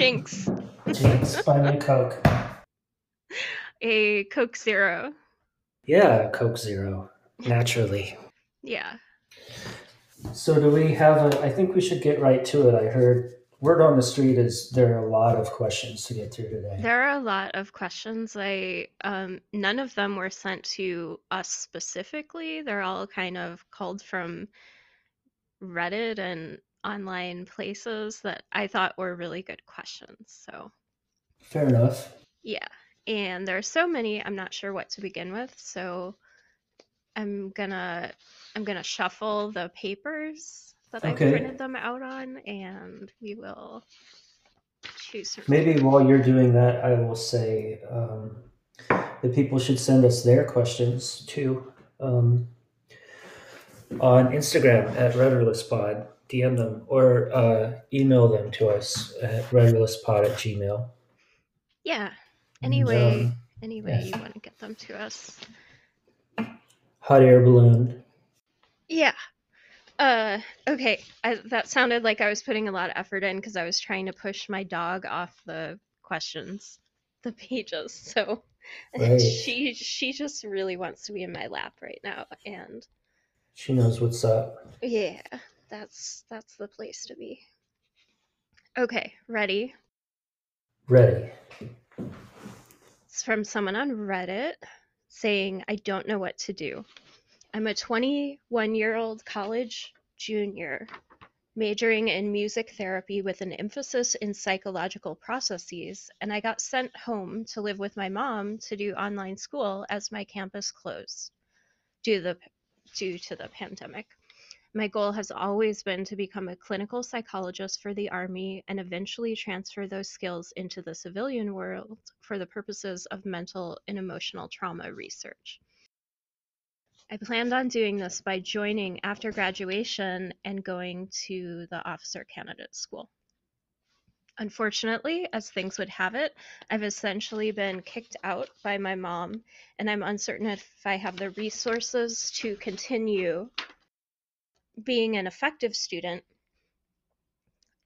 Jinx. Jinx, buy me Coke. A Coke Zero. Yeah, Coke Zero. Naturally. Yeah. So do we have a I think we should get right to it. I heard word on the street is there are a lot of questions to get through today. There are a lot of questions. I um, none of them were sent to us specifically. They're all kind of called from Reddit and online places that I thought were really good questions. So Fair enough. yeah, and there are so many. I'm not sure what to begin with. So I'm gonna I'm gonna shuffle the papers that I've printed them out on, and we will choose. Maybe while you're doing that, I will say um, that people should send us their questions too um, on Instagram at RudderlessPod. DM them or uh, email them to us at rudderlesspod at gmail. Yeah. Anyway, um, anyway, yes. you want to get them to us. hot air balloon. Yeah. Uh, okay. I, that sounded like I was putting a lot of effort in because I was trying to push my dog off the questions, the pages. So Right. she she just really wants to be in my lap right now, and She knows what's up. yeah, that's that's the place to be. Okay, ready? Ready. It's from someone on Reddit saying, I don't know what to do. I'm a 21 year old college junior majoring in music therapy with an emphasis in psychological processes, and I got sent home to live with my mom to do online school as my campus closed due the, due to the pandemic. My goal has always been to become a clinical psychologist for the Army and eventually transfer those skills into the civilian world for the purposes of mental and emotional trauma research. I planned on doing this by joining after graduation and going to the officer candidate school. Unfortunately, as things would have it, I've essentially been kicked out by my mom, and I'm uncertain if I have the resources to continue being an effective student.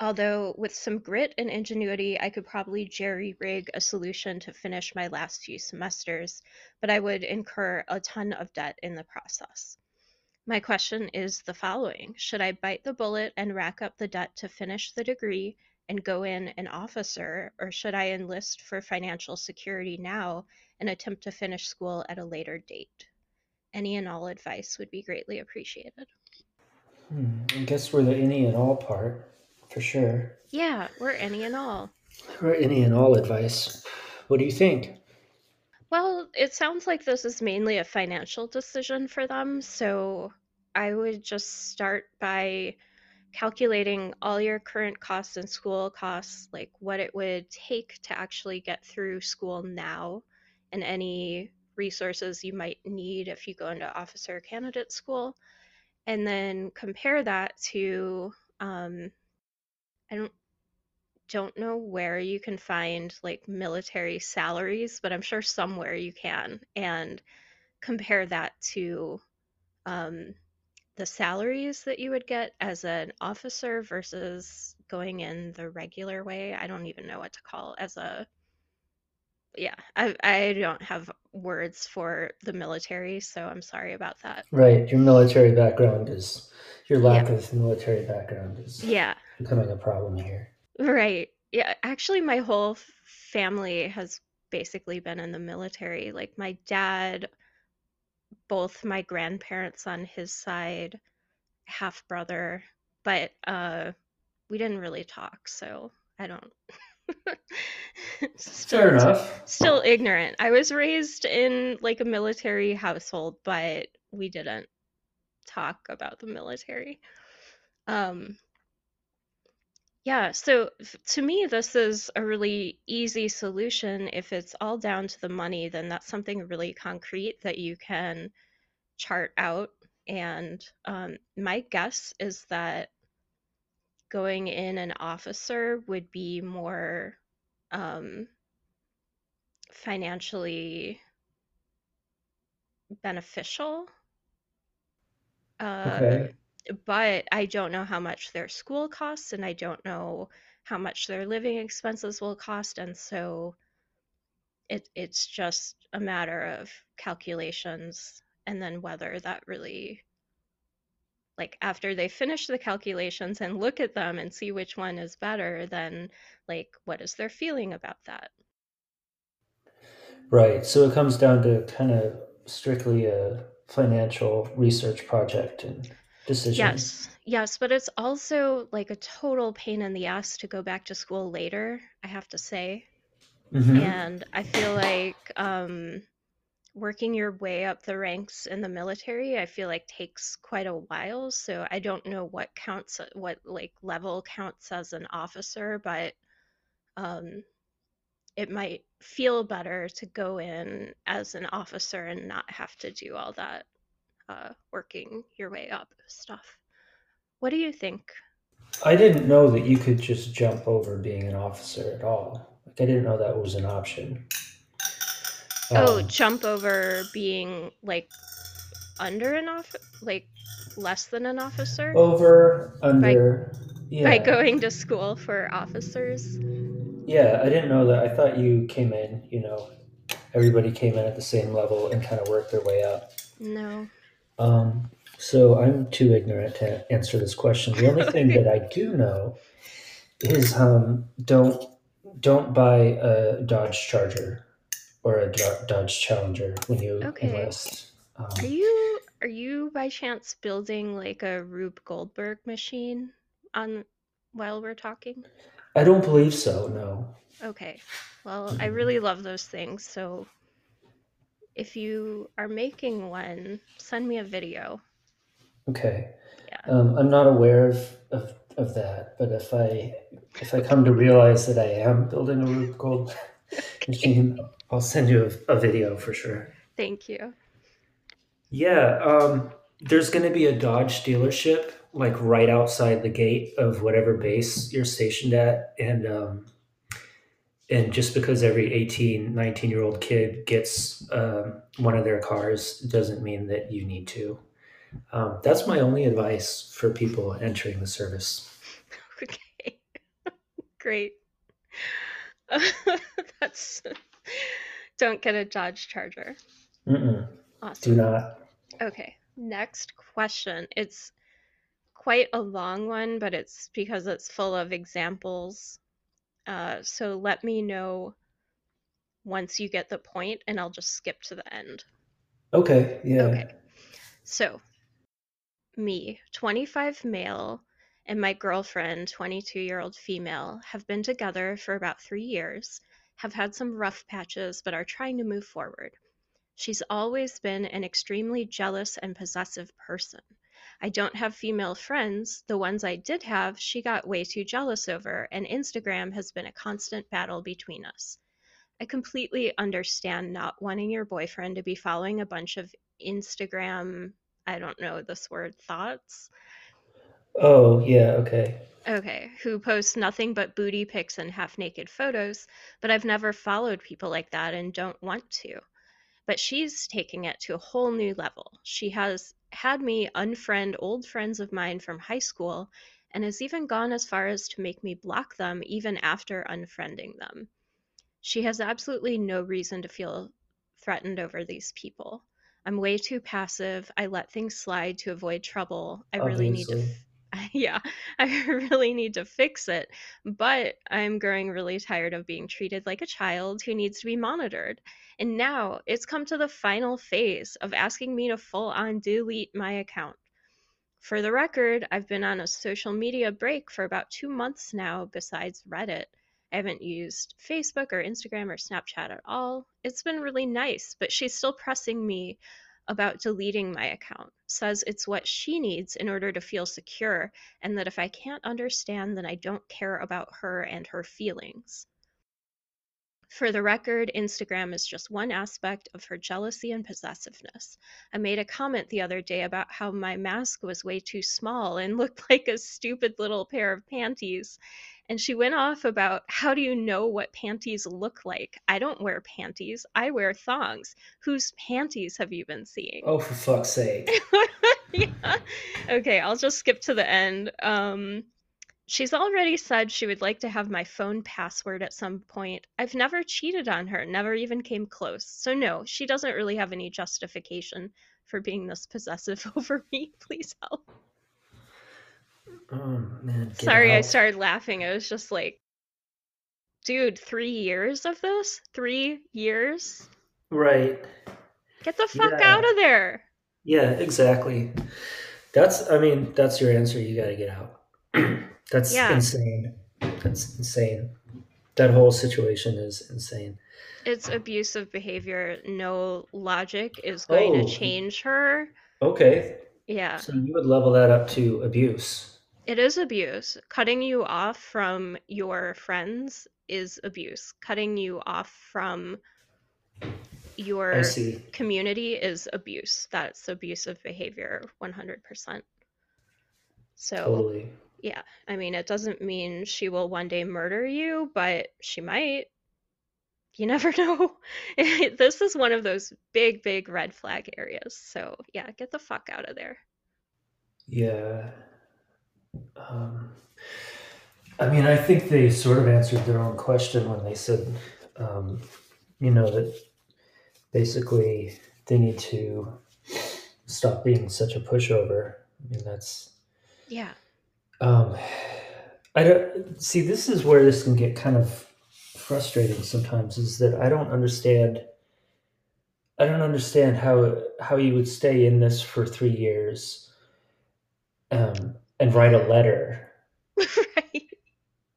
Although, with some grit and ingenuity, I could probably jerry rig a solution to finish my last few semesters, but I would incur a ton of debt in the process. My question is the following Should I bite the bullet and rack up the debt to finish the degree and go in an officer, or should I enlist for financial security now and attempt to finish school at a later date? Any and all advice would be greatly appreciated. Hmm, I guess we're the any and all part for sure. Yeah, we're any and all. We're any and all advice. What do you think? Well, it sounds like this is mainly a financial decision for them, so I would just start by calculating all your current costs and school costs, like what it would take to actually get through school now, and any resources you might need if you go into officer candidate school, and then compare that to um, I don't don't know where you can find like military salaries, but I'm sure somewhere you can, and compare that to um, the salaries that you would get as an officer versus going in the regular way. I don't even know what to call as a yeah, I I don't have words for the military, so I'm sorry about that. Right, your military background is your lack of military background is Yeah, becoming a problem here. Right. Yeah, actually, my whole family has basically been in the military. Like my dad, both my grandparents on his side, half brother, but uh we didn't really talk, so I don't still Fair enough. still ignorant. I was raised in like a military household, but we didn't talk about the military. Um yeah, so to me, this is a really easy solution. If it's all down to the money, then that's something really concrete that you can chart out. And um, my guess is that going in an officer would be more um, financially beneficial. Uh, Okay. but I don't know how much their school costs, and I don't know how much their living expenses will cost and so it it's just a matter of calculations and then whether that really like after they finish the calculations and look at them and see which one is better then like what is their feeling about that? Right so it comes down to kind of strictly a financial research project and decision. Yes yes but it's also like a total pain in the ass to go back to school later i have to say. Mm-hmm. and i feel like um working your way up the ranks in the military i feel like takes quite a while so i don't know what counts what like level counts as an officer but um it might feel better to go in as an officer and not have to do all that uh, working your way up stuff. What do you think? I didn't know that you could just jump over being an officer at all. Like i didn't know that was an option oh, Um, jump over being like under an off like less than an officer? Over under yeah. by going to school for officers. yeah i didn't know that. I thought you came in you know everybody came in at the same level and kind of worked their way up. No. um, so i'm too ignorant to answer this question. The only thing that i do know is um, don't don't buy a dodge charger or a dodge challenger when you Okay. enlist um, Are you are you by chance building like a Rube Goldberg machine on while we're talking? i don't believe so no Okay. Well, I really love those things, so if you are making one, send me a video. okay Yeah. Um, I'm not aware of, of, of that, but if I if I come to realize that I am building a Rube Gold machine, I'll send you a, a video for sure. Thank you. Yeah, um, there's going to be a Dodge dealership like right outside the gate of whatever base you're stationed at, and um, and just because every 18, 19 year old kid gets um, one of their cars doesn't mean that you need to. Um, that's my only advice for people entering the service. Okay. Great. That's don't get a Dodge Charger. Mm-mm, do Awesome. not. Okay. Next question. It's quite a long one, but it's because it's full of examples. Uh, so let me know once you get the point, and I'll just skip to the end. Okay, yeah. Okay. So, me, 25 male, and my girlfriend, 22 year old female, have been together for about three years, have had some rough patches, but are trying to move forward. She's always been an extremely jealous and possessive person. I don't have female friends. The ones I did have, she got way too jealous over, and Instagram has been a constant battle between us. I completely understand not wanting your boyfriend to be following a bunch of Instagram, I don't know this word, thoughts. Oh, yeah, okay. Okay, who posts nothing but booty pics and half naked photos, but I've never followed people like that and don't want to. But she's taking it to a whole new level. She has had me unfriend old friends of mine from high school and has even gone as far as to make me block them even after unfriending them. She has absolutely no reason to feel threatened over these people. I'm way too passive. I let things slide to avoid trouble. I really need to Obviously. yeah, I really need to fix it. But I'm growing really tired of being treated like a child who needs to be monitored. And now it's come to the final phase of asking me to full on delete my account. For the record, I've been on a social media break for about two months now, besides Reddit. I haven't used Facebook or Instagram or Snapchat at all. It's been really nice, but she's still pressing me about deleting my account. Says it's what she needs in order to feel secure, and that if I can't understand, then I don't care about her and her feelings. For the record, Instagram is just one aspect of her jealousy and possessiveness. I made a comment the other day about how my mask was way too small and looked like a stupid little pair of panties. And she went off about how do you know what panties look like? I don't wear panties, I wear thongs. Whose panties have you been seeing? Oh, for fuck's sake. yeah. Okay, I'll just skip to the end. Um, She's already said she would like to have my phone password at some point. I've never cheated on her, never even came close. So, no, she doesn't really have any justification for being this possessive over me. Please help. Oh man. Sorry, I started laughing. I was just like, dude, three years of this? Three years? Right. Get the fuck Yeah. out of there. Yeah, exactly. That's, I mean, that's your answer. You got to get out. that's Yeah. insane. That's insane. That whole situation is insane. It's abusive behavior. No logic is going Oh. to change her. Okay. Yeah. So you would level that up to abuse. It is abuse. Cutting you off from your friends is abuse. Cutting you off from your community is abuse. That's abusive behavior 100%. So, Totally. yeah, I mean, it doesn't mean she will one day murder you, but she might. You never know. this is one of those big, big red flag areas. So, yeah, get the fuck out of there. Yeah. Um, I mean, I think they sort of answered their own question when they said, um, you know, that basically they need to stop being such a pushover. I mean, that's Yeah. Um, I don't see. This is where this can get kind of frustrating sometimes. Is that I don't understand. I don't understand how how you would stay in this for three years, um, and write a letter. right.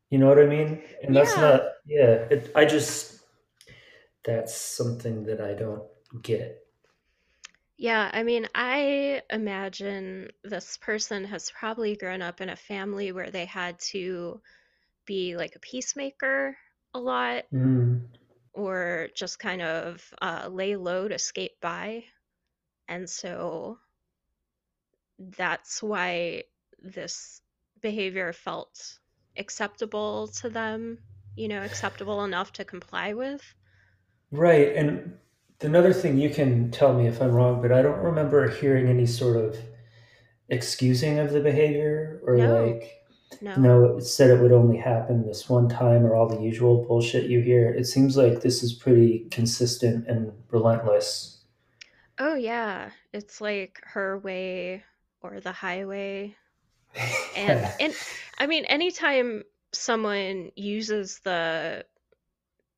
You know what I mean? And that's Yeah. not. Yeah. It, I just. That's something that I don't get. Yeah, I mean, I imagine this person has probably grown up in a family where they had to be like a peacemaker a lot Mm, or just kind of uh, lay low to skate by. And so that's why this behavior felt acceptable to them, you know, acceptable enough to comply with. right. And another thing you can tell me if I'm wrong, but I don't remember hearing any sort of excusing of the behavior or No. like No. No, it said it would only happen this one time or all the usual bullshit you hear. It seems like this is pretty consistent and relentless. Oh, yeah. It's like her way or the highway. And and I mean anytime someone uses the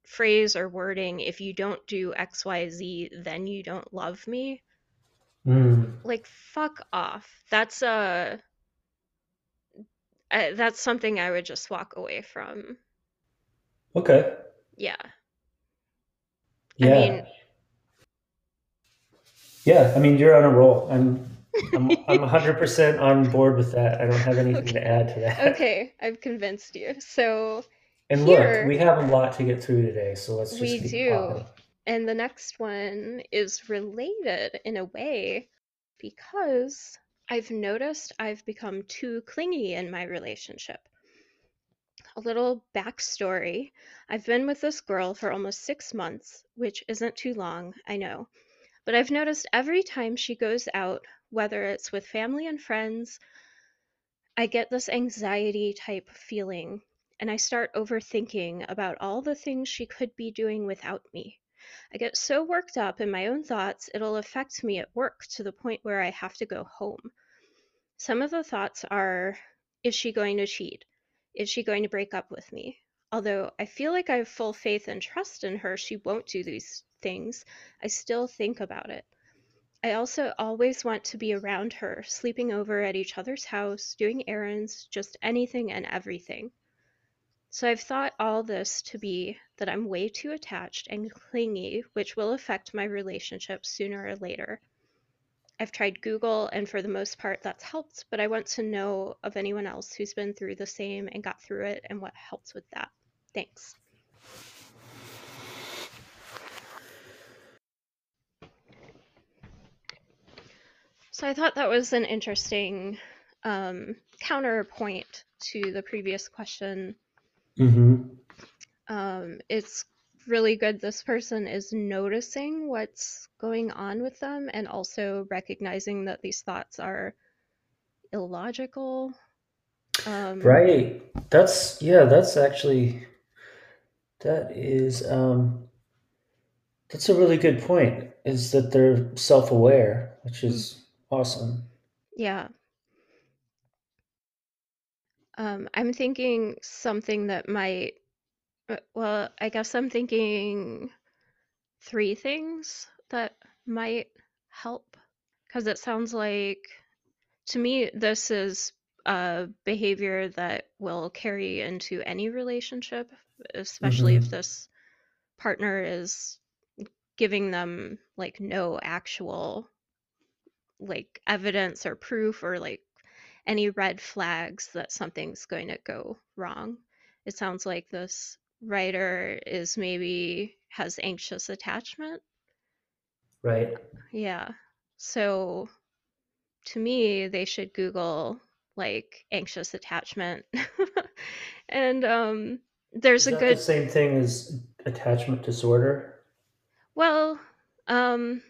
phrase or wording if you don't do XYZ then you don't love me, Mm, like fuck off. That's a uh, that's something I would just walk away from. okay. Yeah. Yeah. I mean, yeah, I mean you're on a roll. I'm I'm I'm 100% on board with that. I don't have anything to add to that. okay, I've convinced you. So, And Here- look, we have a lot to get through today, so let's just We do. talking. and the next one is related in a way because I've noticed I've become too clingy in my relationship. A little backstory I've been with this girl for almost six months, which isn't too long, I know. But I've noticed every time she goes out, whether it's with family and friends, I get this anxiety type feeling and I start overthinking about all the things she could be doing without me. I get so worked up in my own thoughts, it'll affect me at work to the point where I have to go home. Some of the thoughts are Is she going to cheat? Is she going to break up with me? Although I feel like I have full faith and trust in her, she won't do these things. I still think about it. I also always want to be around her, sleeping over at each other's house, doing errands, just anything and everything. So I've thought all this to be that I'm way too attached and clingy, which will affect my relationship sooner or later. I've tried Google, and for the most part, that's helped, but I want to know of anyone else who's been through the same and got through it and what helps with that. Thanks. So I thought that was an interesting um, counterpoint to the previous question Mm-hmm. um, it's really good this person is noticing what's going on with them and also recognizing that these thoughts are illogical Um, Right. That's yeah, that's actually that is um that's a really good point is that they're self-aware, which mm, is awesome. yeah. Um, I'm thinking something that might, uh, well, I guess I'm thinking three things that might help because it sounds like to me this is a behavior that will carry into any relationship, especially if Mhm. this partner is giving them like no actual like evidence or proof or like any red flags that something's going to go wrong. It sounds like this writer is maybe has anxious attachment. Right. Yeah. So to me, they should Google like anxious attachment. and um, there's Is a that the good, same thing as attachment disorder? well, um,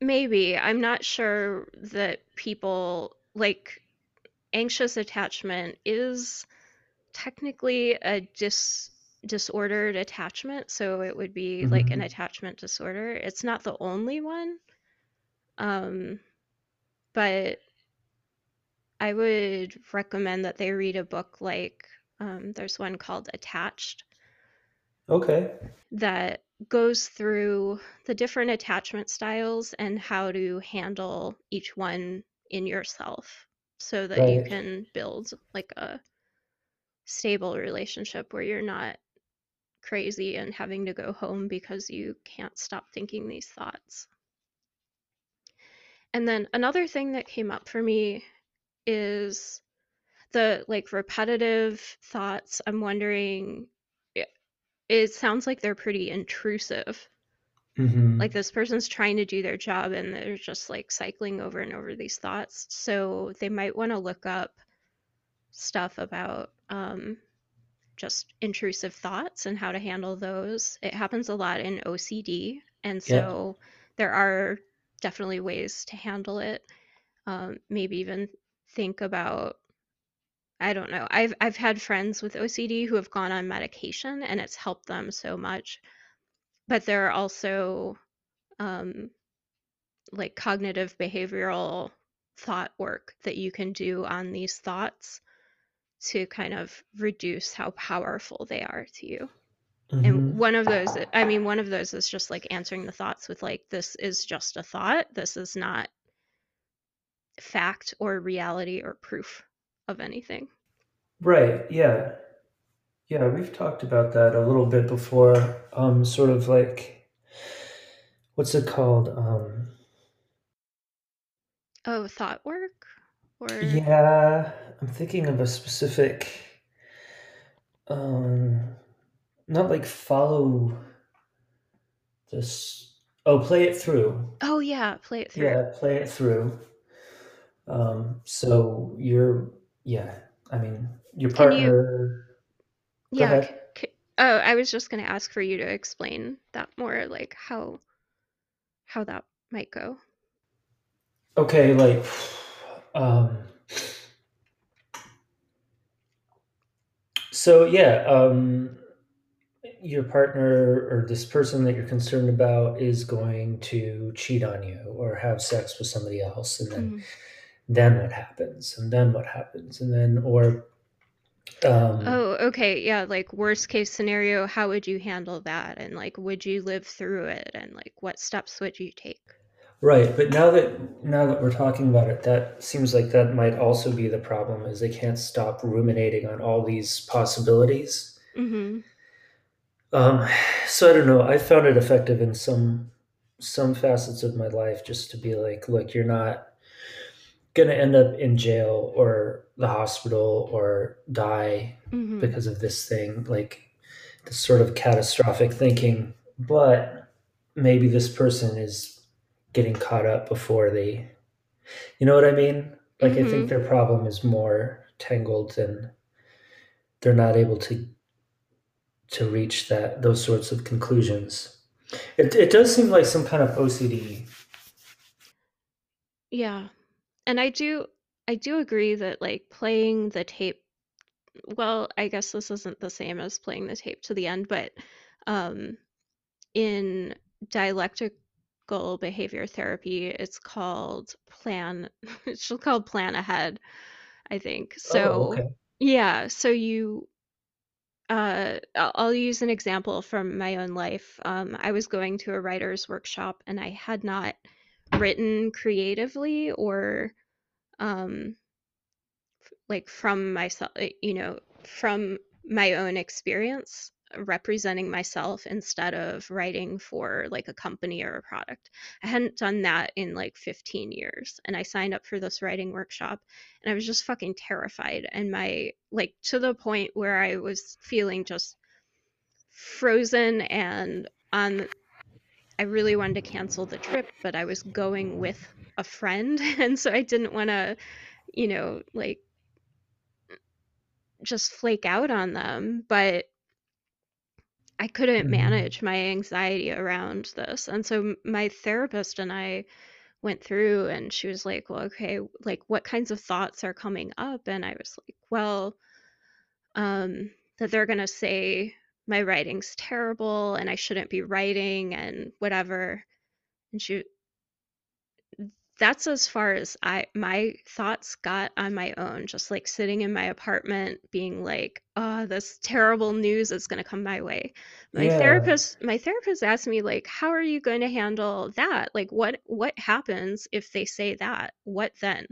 maybe. I'm not sure that people like anxious attachment is technically a dis disordered attachment, so it would be like an Mhm. attachment disorder. It's not the only one, um, but I would recommend that they read a book like um, there's one called Attached Okay. that goes through the different attachment styles and how to handle each one in yourself so that you can build like a stable relationship where you're not crazy and having to go home because you can't stop thinking these thoughts. And then another thing that came up for me is the like repetitive thoughts. I'm wondering, it sounds like they're pretty intrusive. Like Mhm. this person's trying to do their job and they're just like cycling over and over these thoughts. So they might want to look up stuff about um, just intrusive thoughts and how to handle those. It happens a lot in OCD, and so there are definitely ways to handle it. Um, maybe even think about I don't know. I've I've had friends with OCD who have gone on medication and it's helped them so much. But there are also um, like cognitive behavioral thought work that you can do on these thoughts to kind of reduce how powerful they are to you. And Mhm. one of those, I mean, one of those is just like answering the thoughts with, like, this is just a thought. This is not fact or reality or proof of anything. Right. Yeah. Yeah, we've talked about that a little bit before. Um, sort of like what's it called? Um, Oh, thought work? Or, yeah, I'm thinking of a specific, um, not like follow this. Oh, play it through. oh, yeah, play it through. Yeah, play it through. Um, so you're, yeah, I mean, your Can you, partner. Yeah, c- c- oh, I was just going to ask for you to explain that more, like how how that might go. Okay, like, um, so yeah, um, your partner or this person that you're concerned about is going to cheat on you or have sex with somebody else and then Mhm. Then what happens and then what happens and then or um Oh, okay. Yeah, like worst case scenario, how would you handle that? And like, would you live through it? And like, what steps would you take? right but now that now that we're talking about it that seems like that might also be the problem is they can't stop ruminating on all these possibilities Mm-hmm. um so i don't know i found it effective in some some facets of my life just to be like look you're not going to end up in jail or the hospital or die Mm-hmm. because of this thing, like this sort of catastrophic thinking. But maybe this person is getting caught up before they, you know what I mean? Like, I think Mm-hmm. their problem is more tangled and they're not able to to reach that those sorts of conclusions. It, it does seem like some kind of OCD. Yeah. And I do I do agree that like playing the tape well, I guess this isn't the same as playing the tape to the end, but um in dialectical behavior therapy, it's called plan it's called plan ahead, I think. Oh, So, okay. yeah, so you uh I'll, I'll use an example from my own life. Um I was going to a writer's workshop and I had not written creatively or um like from myself, you know, from my own experience representing myself instead of writing for like a company or a product. I hadn't done that in like 15 years and I signed up for this writing workshop and I was just fucking terrified and my like to the point where I was feeling just frozen and on I really wanted to cancel the trip but I was going with a friend and so I didn't want to you know like just flake out on them, but I couldn't hmm manage my anxiety around this. And so my therapist and I went through and she was like, "Well, okay, like what kinds of thoughts are coming up?" And I was like, "Well, um that they're going to say my writing's terrible and I shouldn't be writing and whatever." And she that's as far as I my thoughts got on my own, just like sitting in my apartment being like, "Oh, this terrible news is going to come my way." My Yeah. therapist my therapist asked me like, "How are you going to handle that? Like what what happens if they say that? What then?"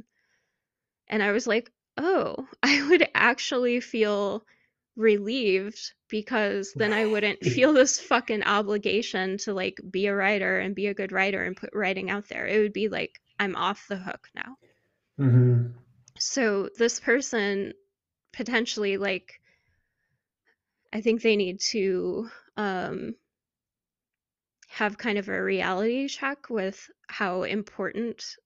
And I was like, "Oh, I would actually feel relieved because then I wouldn't feel this fucking obligation to like be a writer and be a good writer and put writing out there. It would be like I'm off the hook now." hmm So this person potentially like I think they need to um have kind of a reality check with how important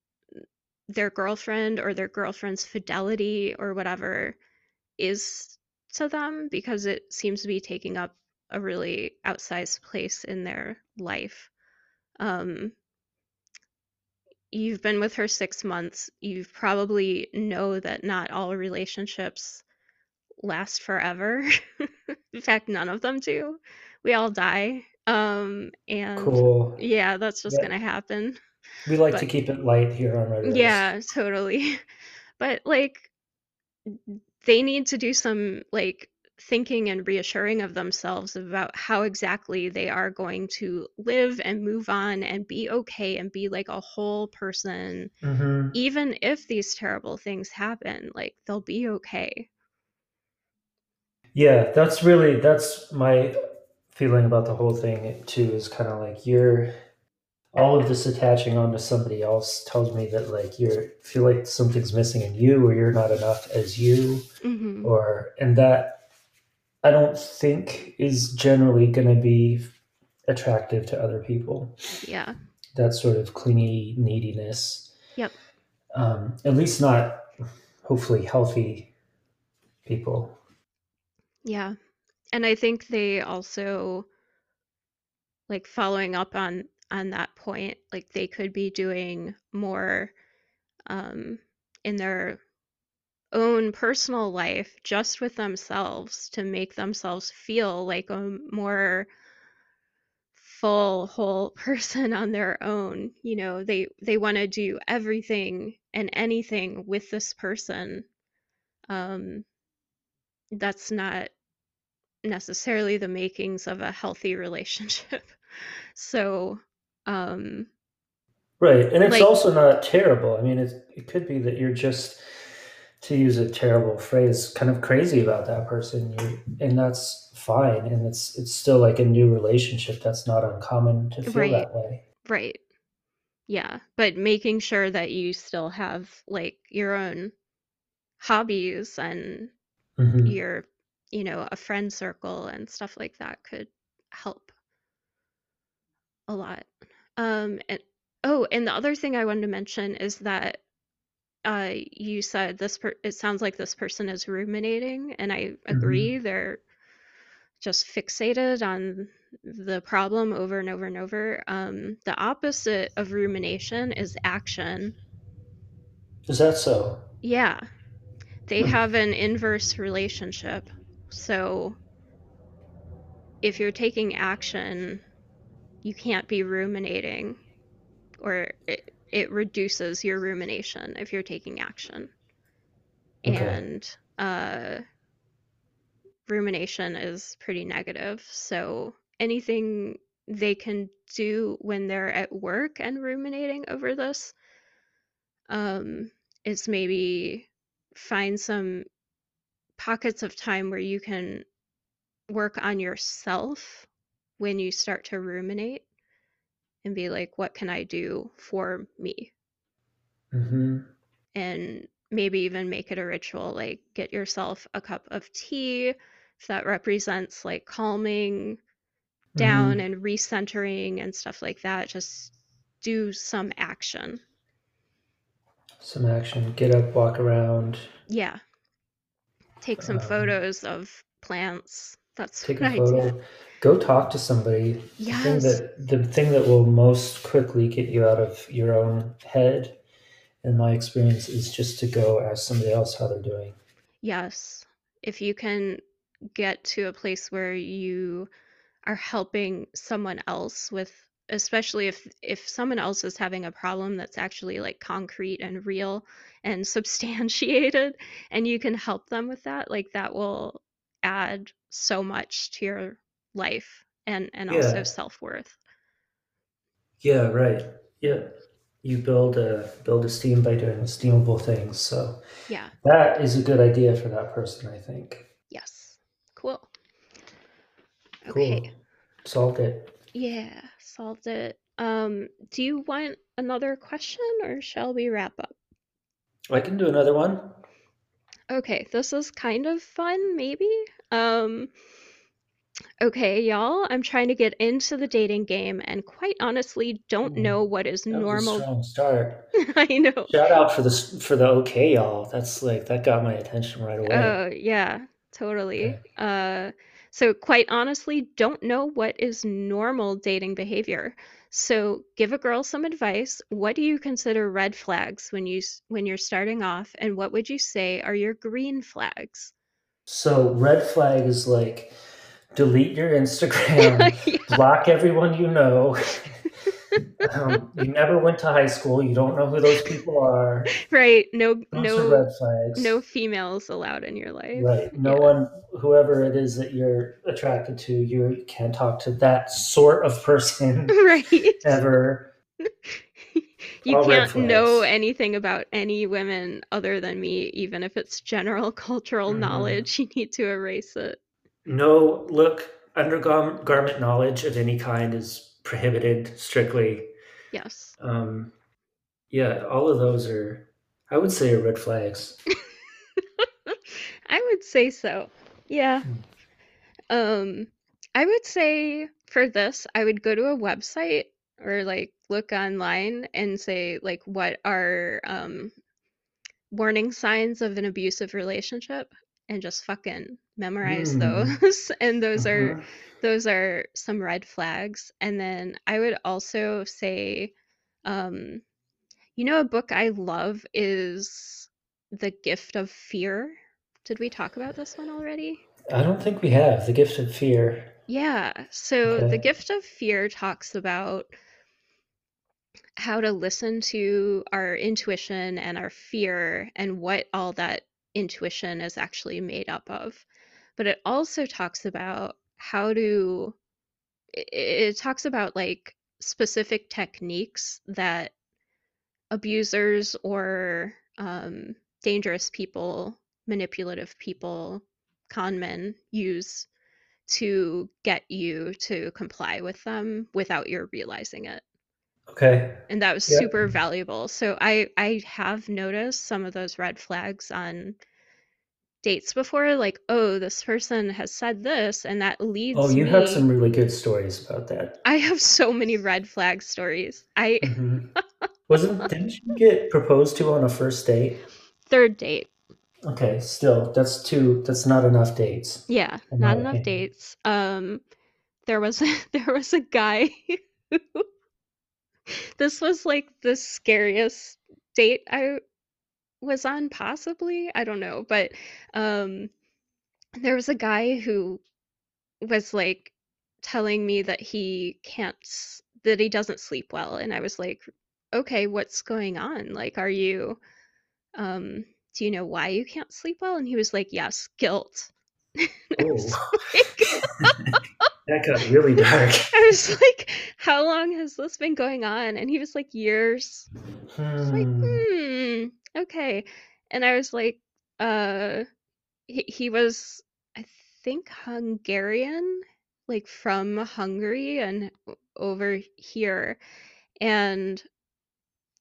their girlfriend or their girlfriend's fidelity or whatever is to them because it seems to be taking up a really outsized place in their life. Um, you've been with her six months. You probably know that not all relationships last forever. In fact, none of them do. We all die. Um, and Cool. yeah, that's just Yeah. gonna happen. We like to keep it light here on Rudderless. yeah, totally. But like they need to do some like thinking and reassuring of themselves about how exactly they are going to live and move on and be okay and be like a whole person hmm even if these terrible things happen like they'll be okay Yeah, that's really that's my feeling about the whole thing too. Is kind of like you're all of this attaching onto somebody else tells me that like you're feel like something's missing in you, or you're not enough as you, mhm or and that I don't think is generally going to be attractive to other people. yeah. That sort of clingy neediness, yep. Um, at least not hopefully healthy people. yeah. And i think they also like following up on on that point like they could be doing more um in their own personal life just with themselves to make themselves feel like a more full whole person on their own you know they they want to do everything and anything with this person um that's not necessarily the makings of a healthy relationship. So um Right, and it's like also not terrible. I mean, it it could be that you're just, to use a terrible phrase, kind of crazy about that person. You and that's fine, and it's it's still like a new relationship. That's not uncommon to feel right that way. right yeah but making sure that you still have like your own hobbies and hmm your you know a friend circle and stuff like that could help a lot um and oh and the other thing i wanted to mention is that uh you said this per- it sounds like this person is ruminating and i agree hmm they're just fixated on the problem over and over and over um the opposite of rumination is action Is that so? Yeah. They Hmm. have an inverse relationship. So if you're taking action, you can't be ruminating or it, it reduces your rumination if you're taking action. Okay. And uh rumination is pretty negative. So anything they can do when they're at work and ruminating over this um, is maybe find some pockets of time where you can work on yourself when you start to ruminate and be like, what can I do for me? hmm And maybe even make it a ritual, like get yourself a cup of tea, if that represents like calming down hmm and recentering and stuff like that. Just do some action. Some action. Get up, walk around. Yeah. Take some Um, photos of plants. That's Take what a photo. Go talk to somebody. The thing Yes. that the thing that will most quickly get you out of your own head, in my experience, is just to go ask somebody else how they're doing. Yes. If you can get to a place where you are helping someone else with especially if if someone else is having a problem that's actually like concrete and real and substantiated and you can help them with that, like that will add so much to your life and and also self-worth. Yeah. Right. Yeah. You build a build esteem by doing esteemable things. So Yeah. that is a good idea for that person. I think. Yes. Cool. Cool. Okay. Solved it. Yeah, solved it. Um, do you want another question or shall we wrap up? I can do another one. Okay, this is kind of fun, maybe. Um, okay, y'all, I'm trying to get into the dating game and quite honestly don't Ooh, know what is That was a normal. strong start. I know. Shout out for the for the okay, y'all. That's like that got my attention right away. Oh, yeah, totally. Uh, so quite honestly, don't know what is normal dating behavior. So give a girl some advice. What do you consider red flags when you when you're starting off, and what would you say are your green flags? So red flag is like delete your Instagram, Yeah, block everyone you know. um, you never went to high school. You don't know who those people are. right. No, Those no, red flags. no females allowed in your life. Right. No Yeah. one, whoever it is that you're attracted to, you can't talk to that sort of person Right. ever. You All can't know anything about any women other than me, even if it's general cultural Mhm. knowledge. You need to erase it. No, look, undergarment knowledge of any kind is prohibited strictly. Yes. Um, yeah, all of those are, I would say, are red flags. I would say so. Yeah. Um, I would say for this, I would go to a website or like look online and say like what are um warning signs of an abusive relationship and just fucking memorize Mm. those. And those are Mhm. those are some red flags. And then I would also say um you know a book I love is The Gift of Fear. Did we talk about this one already? I don't think we have the gift of fear. Yeah. So The Gift of Fear talks about how to listen to our intuition and our fear and what all that intuition is actually made up of. But it also talks about how to, it, talks about like specific techniques that abusers or um, dangerous people, manipulative people, con men use to get you to comply with them without your realizing it Okay. and that was Yeah. super valuable so i i have noticed some of those red flags on dates before like oh this person has said this and that leads Oh, you me have some really good stories about that. i have so many red flag stories i hmm Wasn't didn't you get proposed to on a first date? third date Okay, still that's two. That's not enough dates. yeah not enough opinion. dates um there was there was a guy who this was like the scariest date i was on possibly, I don't know, but um there was a guy who was like telling me that he can't s- that he doesn't sleep well and I was like, "Okay, what's going on? Like are you um do you know why you can't sleep well?" And he was like, "Yes, guilt." I Oh, like that got really dark. I was like, "How long has this been going on?" And he was like, "Years." It's like, Hmm. "Hmm, okay." And I was like, uh he, he was I think Hungarian, like from Hungary and over here. And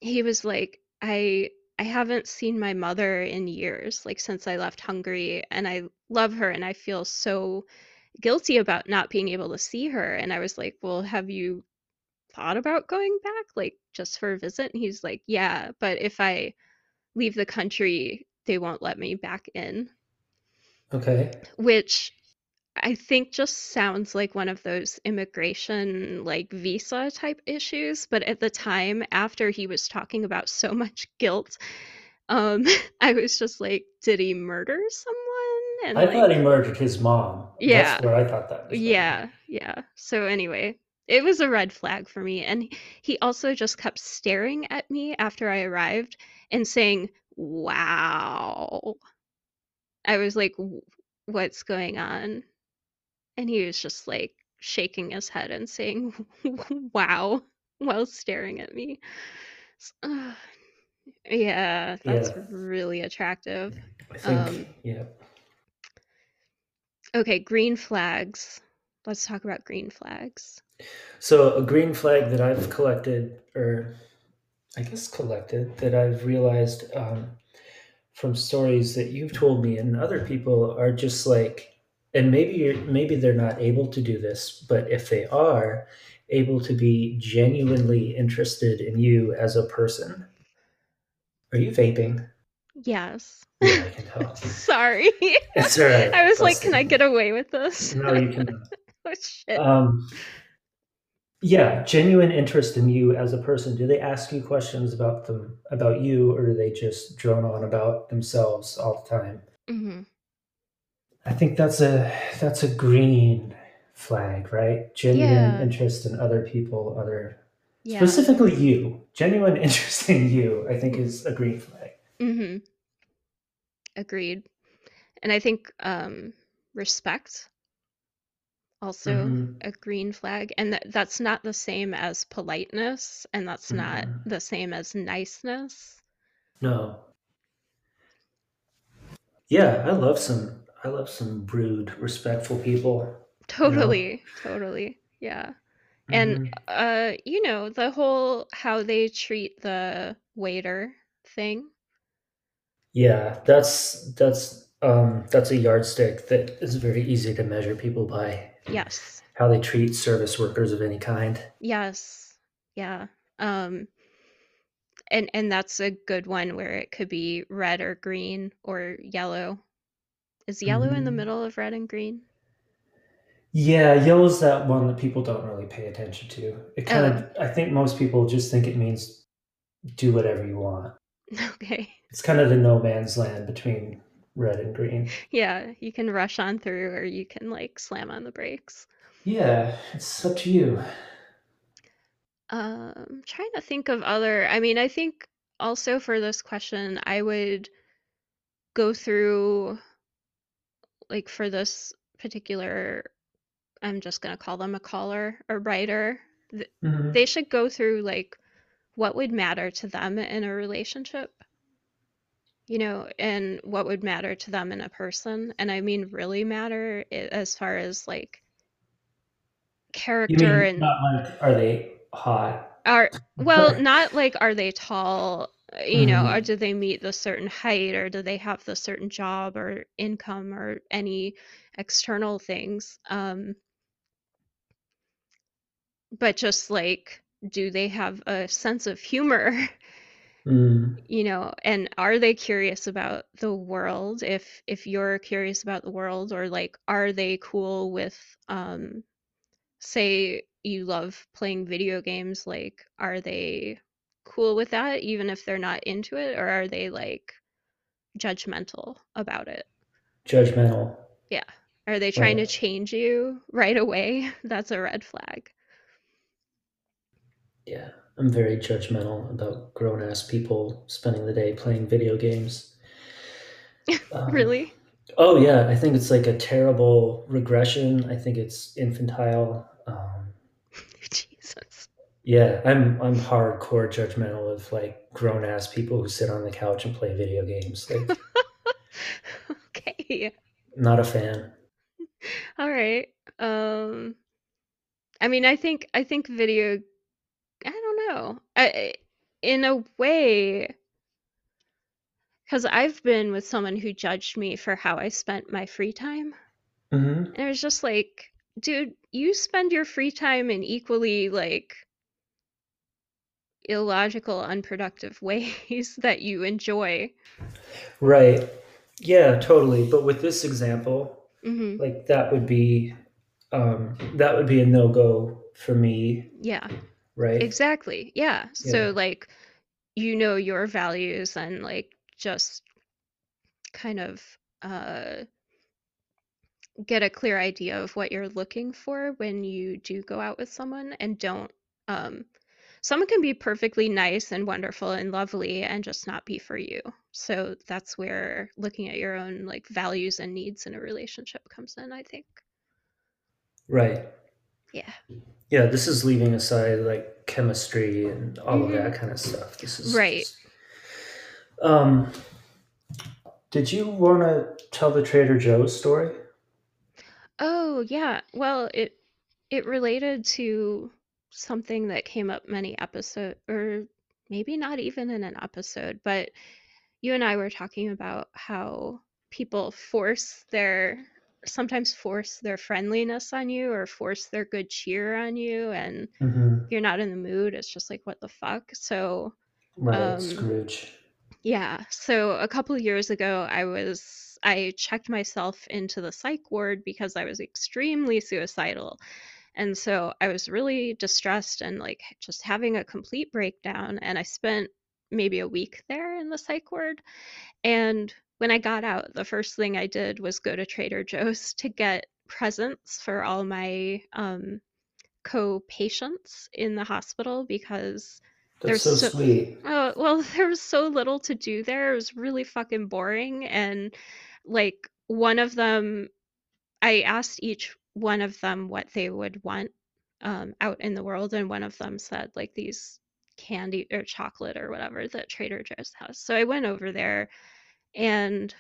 he was like, I I haven't seen my mother in years, like since I left Hungary, and I love her and I feel so guilty about not being able to see her. And I was like, Well, have you thought about going back, like just for a visit? And he's like, Yeah, but if I leave the country, they won't let me back in. Okay. Which I think just sounds like one of those immigration, like visa type issues. But at the time, after he was talking about so much guilt, um, I was just like, did he murder someone? And I thought he murdered his mom. That's yeah, where I thought that going. yeah, yeah. So anyway, it was a red flag for me. And he also just kept staring at me after I arrived and saying, wow. I was like, what's going on? And he was just like shaking his head and saying, wow, while staring at me. S- uh, yeah, that's Yeah, really attractive. I think, Um, yeah. Okay, green flags. Let's talk about green flags. So a green flag that I've collected, or I guess collected, that I've realized um, from stories that you've told me and other people are just like, and maybe you're, maybe they're not able to do this, but if they are able to be genuinely interested in you as a person, are you vaping? Yes. Yeah, I can tell. Sorry. It's all right. I was like, can I get away with this? No, you can. oh, shit. Um, yeah, genuine interest in you as a person. Do they ask you questions about them, about you, or do they just drone on about themselves all the time? Mm-hmm. I think that's a that's a green flag, right? Genuine Yeah. interest in other people, other Yeah. specifically you. Genuine interest in you, I think, is a green flag. Hmm Agreed. And I think um, respect also hmm a green flag and that that's not the same as politeness and that's not mm the same as niceness No. Yeah, I love some. I love some rude, respectful people. You know. totally totally yeah and hmm uh you know the whole how they treat the waiter thing Yeah, that's that's um, that's a yardstick that is very easy to measure people by. Yes. How they treat service workers of any kind. yes. Yeah. Um and and that's a good one where it could be red or green or yellow. Is yellow in the hmm middle of red and green? Yeah, yellow's that one that people don't really pay attention to. It kind oh. Of, I think most people just think it means do whatever you want. okay It's kind of the no man's land between red and green. Yeah, you can rush on through or you can like slam on the brakes. Yeah, it's up to you. Um, trying to think of other, I mean, I think also for this question, I would go through like for this particular, I'm just gonna call them a caller or writer. th- hmm They should go through like what would matter to them in a relationship, you know, and what would matter to them in a person. And I mean, really matter as far as like character and not like are they hot? Are well, not like are they tall, uh, you know, or hmm do they meet the certain height, or do they have the certain job or income or any external things? Um, but just like, do they have a sense of humor, Mm. you know, and are they curious about the world if if you're curious about the world, or like, are they cool with um say you love playing video games, like, are they cool with that even if they're not into it? Or are they like, judgmental about it. Judgmental. Yeah. Are they trying Right. to change you right away? That's a red flag. Yeah. I'm very judgmental about grown ass people spending the day playing video games. Um, Really? Oh yeah, I think it's like a terrible regression. I think it's infantile. Um, Jesus. yeah, I'm I'm hardcore judgmental of like grown ass people who sit on the couch and play video games. Like, Okay. not a fan. All right. Um I mean, I think I think video know. I, in a way cuz I've been with someone who judged me for how I spent my free time. hmm And it was just like, dude, you spend your free time in equally like illogical, unproductive ways that you enjoy. Right. Yeah, totally. But with this example, hmm like that would be um, that would be a no go for me, Yeah, right? exactly. Yeah. Yeah. So like you know your values and like just kind of uh get a clear idea of what you're looking for when you do go out with someone and don't um someone can be perfectly nice and wonderful and lovely and just not be for you. So that's where looking at your own like values and needs in a relationship comes in, I think. Right. Yeah. Yeah, this is leaving aside like chemistry and all of Mhm. that kind of stuff. This is Right. just- um, did you want to tell the Trader Joe's story? Oh, yeah. Well, it it related to something that came up many episode or maybe not even in an episode, but you and I were talking about how people force their sometimes force their friendliness on you or force their good cheer on you and Mm-hmm. you're not in the mood, it's just like what the fuck. So, Right, Um, Scrooge. yeah. So a couple of years ago, I was I checked myself into the psych ward because I was extremely suicidal. And so I was really distressed and like just having a complete breakdown. And I spent maybe a week there in the psych ward. And when I got out, the first thing I did was go to Trader Joe's to get presents for all my um, co patients in the hospital because That's there's so, so- sweet. Oh, well, there was so little to do there. It was really fucking boring. And like one of them, I asked each one of them what they would want um, out in the world, and one of them said like these candy or chocolate or whatever that Trader Joe's has. So I went over there, and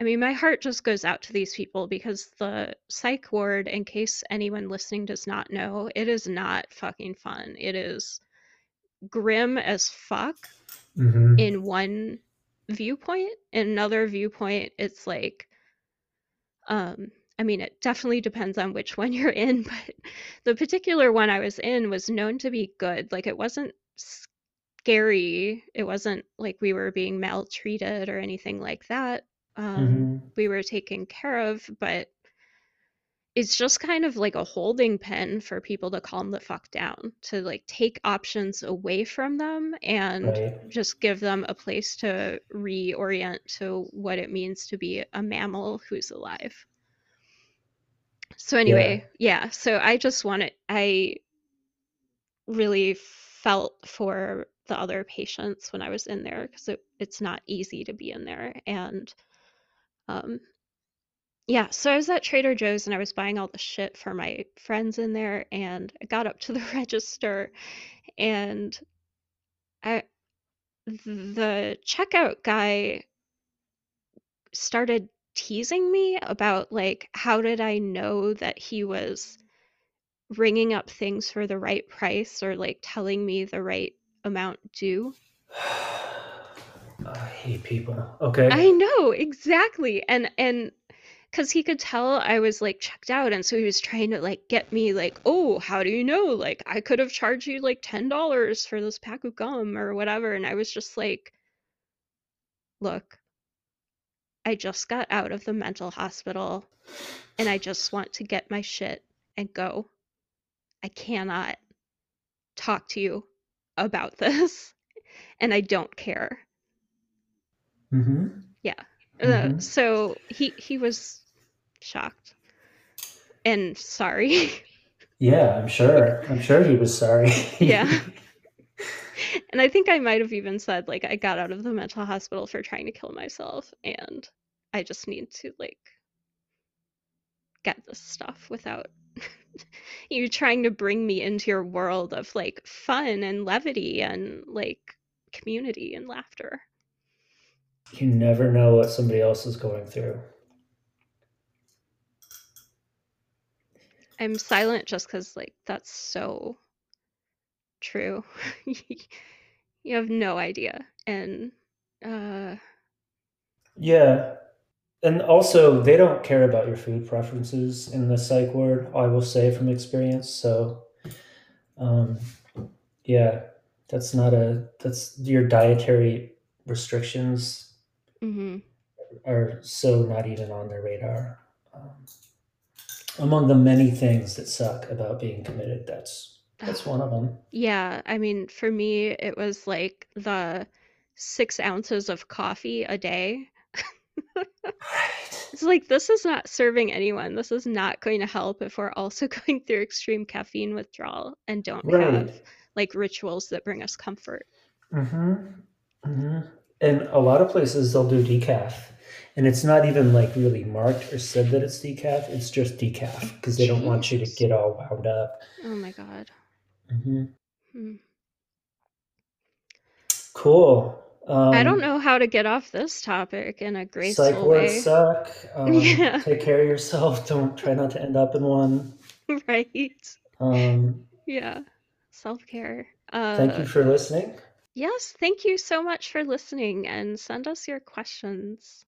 I mean, my heart just goes out to these people because the psych ward, in case anyone listening does not know, it is not fucking fun. It is grim as fuck Mm-hmm. in one viewpoint in another viewpoint it's like um i mean it definitely depends on which one you're in but the particular one i was in was known to be good like it wasn't scary it wasn't like we were being maltreated or anything like that um Mm-hmm. we were taken care of but it's just kind of like a holding pen for people to calm the fuck down to like take options away from them and Right. just give them a place to reorient to what it means to be a mammal who's alive. So anyway, yeah, so I just wanted I really felt for the other patients when I was in there because it, it's not easy to be in there and um yeah, so I was at Trader Joe's and I was buying all the shit for my friends in there and I got up to the register and I the checkout guy started teasing me about like how did I know that he was ringing up things for the right price or like telling me the right amount due. I hate people. Okay. I know exactly. And and cuz he could tell I was like checked out and so he was trying to like get me like, "Oh, how do you know? Like I could have charged you like $10 for this pack of gum or whatever." And I was just like, "Look, I just got out of the mental hospital and I just want to get my shit and go. I cannot talk to you about this and I don't care." Mm-hmm. Yeah. Uh, Mhm. so he he was shocked and sorry. Yeah, I'm sure. I'm sure he was sorry. Yeah. and I think I might have even said like I got out of the mental hospital for trying to kill myself and I just need to like get this stuff without you trying to bring me into your world of like fun and levity and like community and laughter. you never know what somebody else is going through. I'm silent just because like that's so true. you have no idea. And uh Yeah. And also, they don't care about your food preferences in the psych ward, I will say from experience. So, um, yeah, that's not a, that's your dietary restrictions mm-hmm. are so not even on their radar. Um, among the many things that suck about being committed, that's that's one of them. Yeah, I mean, for me, it was like the six ounces of coffee a day. It's like this is not serving anyone. This is not going to help if we're also going through extreme caffeine withdrawal and don't Right. have like rituals that bring us comfort. Mm-hmm. Mm-hmm. And a lot of places they'll do decaf, and it's not even like really marked or said that it's decaf. It's just decaf because they don't want you to get all wound up. Oh my god. Mm-hmm. Hmm. Cool. Um, I don't know how to get off this topic in a Psych graceful wards way. suck. Um, Yeah. Take care of yourself. Don't try not to end up in one. right? Um, Yeah. Self-care. Uh thank you for listening. Yes, thank you so much for listening and send us your questions.